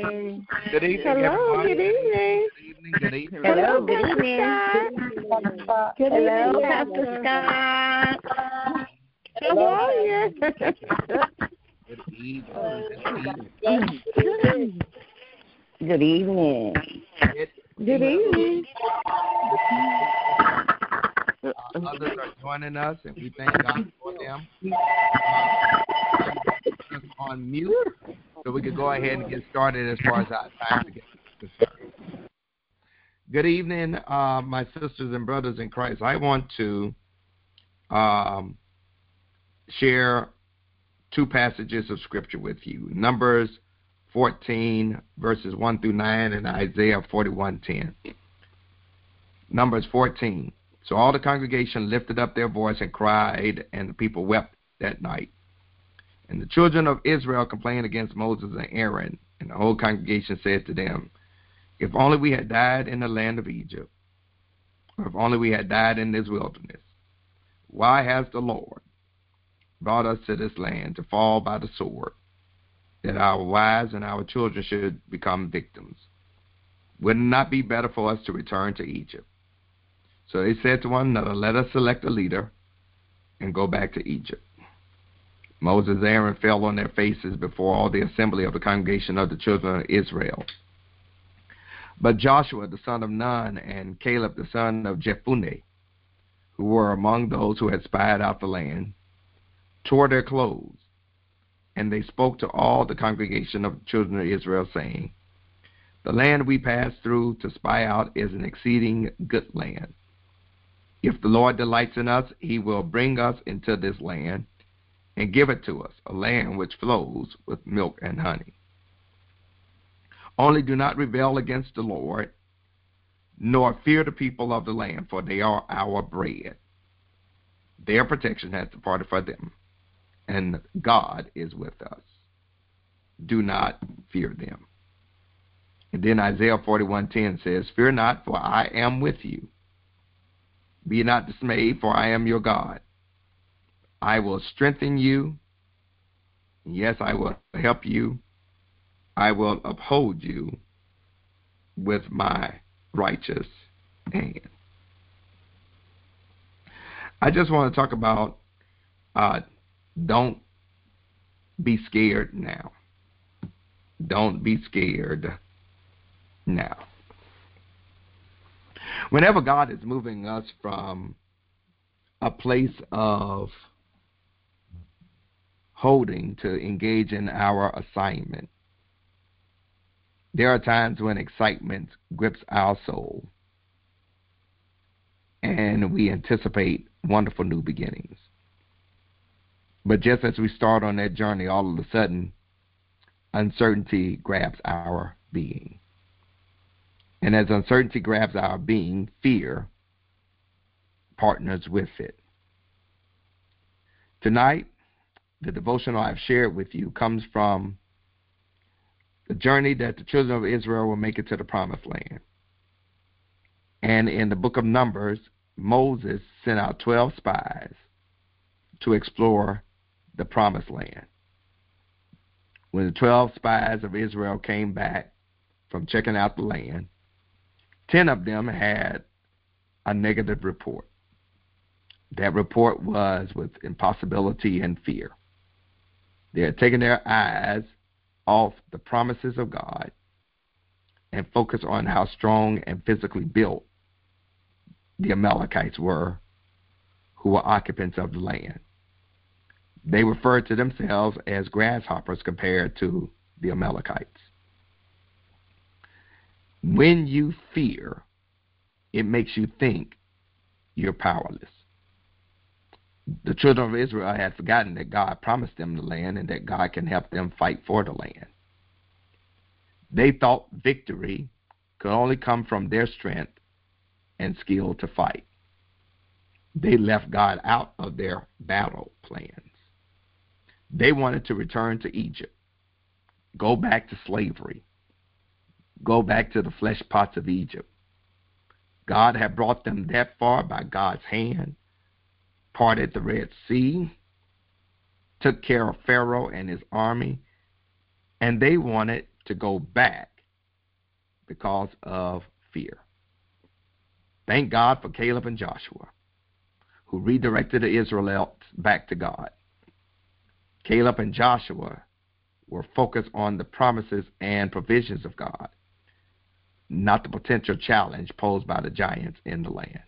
evening. Good evening, Hello, everyone. good evening. Good evening. Good evening. Hello, good evening. Scott. Good Hello, evening, Pastor Scott. How are you? Good evening. Good evening. Good evening. Good evening. Uh, others are joining us, and we thank God for them. Uh, on mute, so we can go ahead and get started as far as our time get concerned. Good evening, uh, my sisters and brothers in Christ. I want to um, share two passages of scripture with you Numbers 14, verses 1 through 9, and Isaiah 41:10. Numbers 14. So all the congregation lifted up their voice and cried, and the people wept that night. And the children of Israel complained against Moses and Aaron, and the whole congregation said to them, If only we had died in the land of Egypt, or if only we had died in this wilderness. Why has the Lord brought us to this land to fall by the sword, that our wives and our children should become victims? Would it not be better for us to return to Egypt? So they said to one another, Let us select a leader and go back to Egypt. Moses and Aaron fell on their faces before all the assembly of the congregation of the children of Israel. But Joshua the son of Nun and Caleb the son of Jephunneh, who were among those who had spied out the land, tore their clothes, and they spoke to all the congregation of the children of Israel, saying, The land we passed through to spy out is an exceeding good land. If the Lord delights in us, he will bring us into this land and give it to us, a land which flows with milk and honey. Only do not rebel against the Lord, nor fear the people of the land, for they are our bread. Their protection has departed for them, and God is with us. Do not fear them. And then Isaiah 41:10 says, "Fear not, for I am with you. Be not dismayed, for I am your God. I will strengthen you. Yes, I will help you. I will uphold you with my righteous hand. I just want to talk about uh, don't be scared now. Don't be scared now. Whenever God is moving us from a place of holding to engage in our assignment, there are times when excitement grips our soul and we anticipate wonderful new beginnings. But just as we start on that journey, all of a sudden, uncertainty grabs our being. And as uncertainty grabs our being, fear partners with it. Tonight, the devotional I've shared with you comes from the journey that the children of Israel will make it to the promised land. And in the book of Numbers, Moses sent out 12 spies to explore the promised land. When the 12 spies of Israel came back from checking out the land, 10 of them had a negative report. That report was with impossibility and fear. They had taken their eyes off the promises of God and focused on how strong and physically built the Amalekites were, who were occupants of the land. They referred to themselves as grasshoppers compared to the Amalekites. When you fear, it makes you think you're powerless. The children of Israel had forgotten that God promised them the land and that God can help them fight for the land. They thought victory could only come from their strength and skill to fight. They left God out of their battle plans. They wanted to return to Egypt, go back to slavery, go back to the flesh pots of Egypt. God had brought them that far by God's hand, parted the Red Sea, took care of Pharaoh and his army, and they wanted to go back because of fear. Thank God for Caleb and Joshua, who redirected the Israelites back to God. Caleb and Joshua were focused on the promises and provisions of God, not the potential challenge posed by the giants in the land.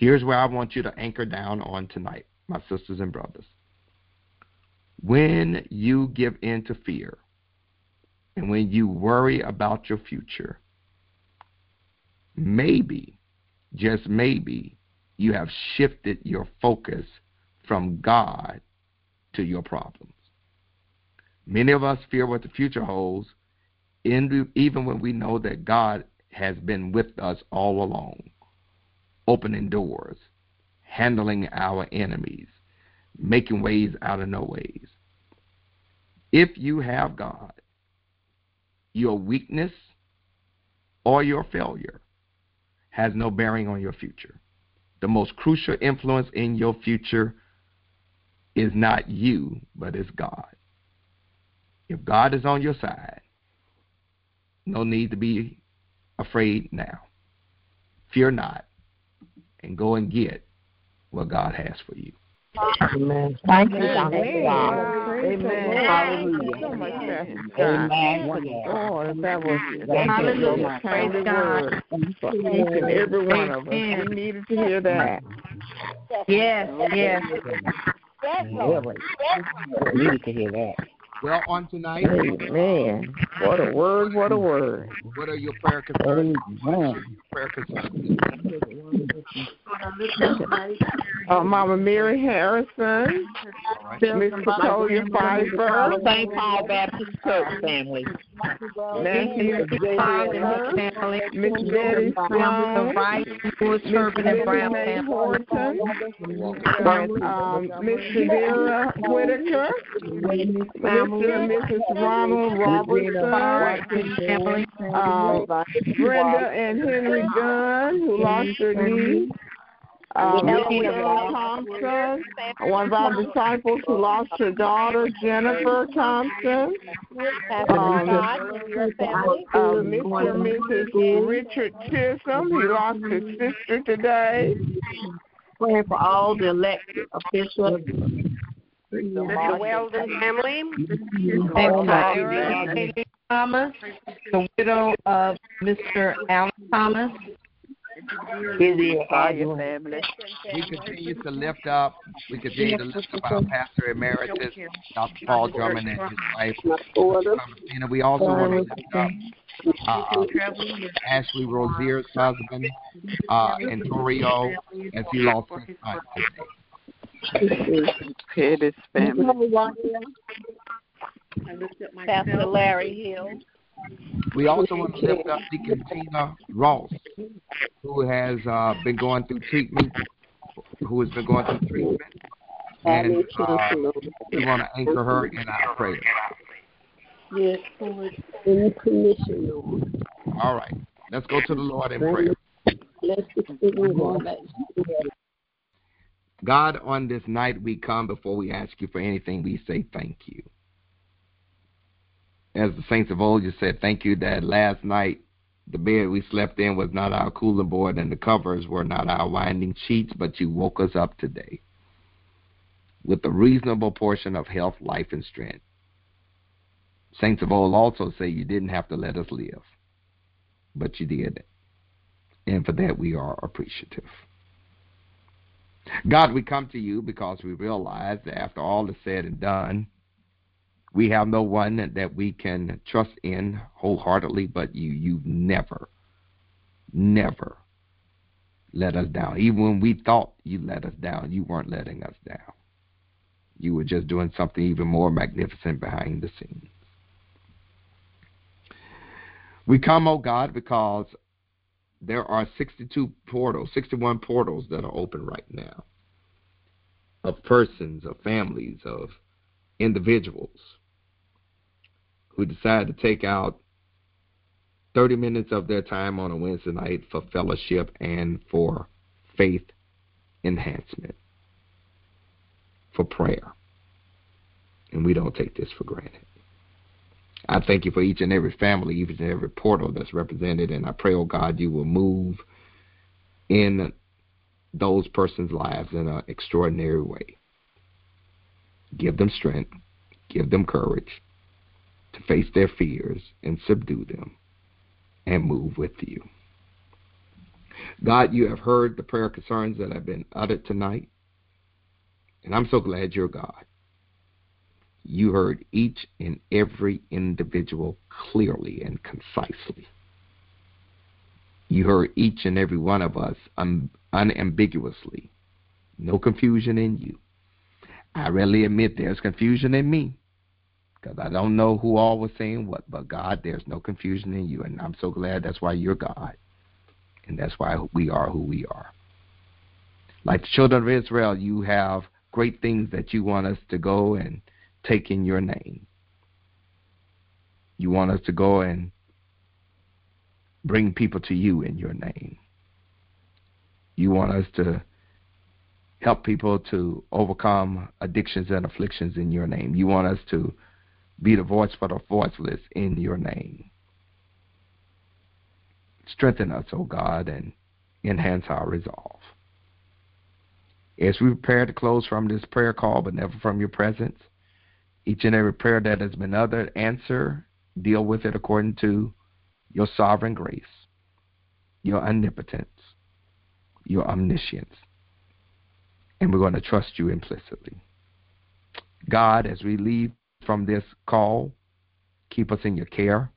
Here's where I want you to anchor down on tonight, my sisters and brothers. When you give in to fear and when you worry about your future, maybe, just maybe, you have shifted your focus from God to your problems. Many of us fear what the future holds, even when we know that God has been with us all along, opening doors, handling our enemies, making ways out of no ways. If you have God, your weakness or your failure has no bearing on your future. The most crucial influence in your future is not you, but it's God. If God is on your side, no need to be afraid now. Fear not, and go and get what God has for you. Amen. Thank you, Dr. Amen. Hallelujah. So much, Pastor Amen. Oh, that was Thank you, your Lord. timely word for each and every one of us. We needed to hear that. Yes, yes. Really. You need to hear that. Well, on tonight, Amen. What a word, what a word. what are your prayer concerns? Amen. Prayer concerns. Uh, Mama Mary Harrison, Miss Petunia Pfeiffer, St. Paul Baptist Church family. Nancy Xavier, Miss Betty Sloan, Right, Louis Miss Urban and Brown May family. Horton, um, Miss Shavira Whitaker, Mr. Mrs. Ronald Robertson, um, Brenda and Henry Gunn, who lost their knee. Um, Michelle Thompson, one of our disciples who lost her daughter, Jennifer Thompson. Um, uh, Mr. and Mrs. Richard Chisholm, he lost his sister today. Praying for all the elected officials. The Weldon family. My And Haley Thomas, the widow of Mr. Alan Thomas. family. We continue to lift up, we continue to lift up our pastor emeritus, Dr. Paul Drummond and his wife, Thomasina. We also want to lift up uh, Ashley Rozier's husband, uh, Antonio, as he lost his son today. Pettis family. Pastor Larry Hill. We also want to lift up Deacon Tina Ross, who has uh, been going through treatment, who has been going through treatment, and uh, we want to anchor her in our prayer. Yes, Lord. In commission, Lord. All right, let's go to the Lord in prayer. Bless the Spirit going back. God, on this night we come before we ask you for anything, we say thank you. As the saints of old just said, thank you that last night the bed we slept in was not our cooling board and the covers were not our winding sheets, but you woke us up today with a reasonable portion of health, life, and strength. Saints of old also say you didn't have to let us live, but you did. And for that we are appreciative. God, we come to you because we realize that after all is said and done, we have no one that we can trust in wholeheartedly but you. You've never, never let us down. Even when we thought you let us down, you weren't letting us down. You were just doing something even more magnificent behind the scenes. We come, oh God, because there are 62 portals, 61 portals that are open right now of persons, of families, of individuals who decide to take out 30 minutes of their time on a Wednesday night for fellowship and for faith enhancement, for prayer. And we don't take this for granted. I thank you for each and every family, each and every portal that's represented, and I pray, oh God, you will move in those persons' lives in an extraordinary way. Give them strength, give them courage to face their fears and subdue them and move with you. God, you have heard the prayer concerns that have been uttered tonight, and I'm so glad you're God. You heard each and every individual clearly and concisely. You heard each and every one of us un- unambiguously. No confusion in you. I readily admit there's confusion in me because I don't know who all was saying what, but God, there's no confusion in you, and I'm so glad that's why you're God, and that's why we are who we are. Like the children of Israel, you have great things that you want us to go and take in your name. You want us to go and bring people to you in your name. You want us to help people to overcome addictions and afflictions in your name. You want us to be the voice for the voiceless in your name. Strengthen us, O oh God, and enhance our resolve. As we prepare to close from this prayer call, but never from your presence, each and every prayer that has been uttered, answer, deal with it according to your sovereign grace, your omnipotence, your omniscience. And we're going to trust you implicitly. God, as we leave from this call, keep us in your care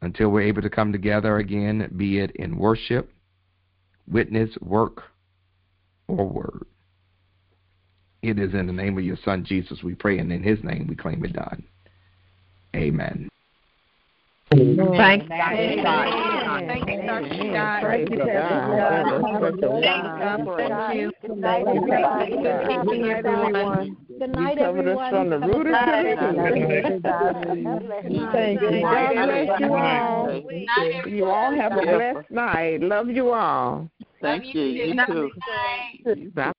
until we're able to come together again, be it in worship, witness, work, or word. It is in the name of your Son, Jesus, we pray, and in his name we claim it done. Amen. Thank you, Thank you, God. Thank you, Thank you, God. Thank you, keeping everyone. Good night, everyone. from the root of Thank you. God bless you all. You all have a blessed night. Love you all. Thank you. You too. Bye.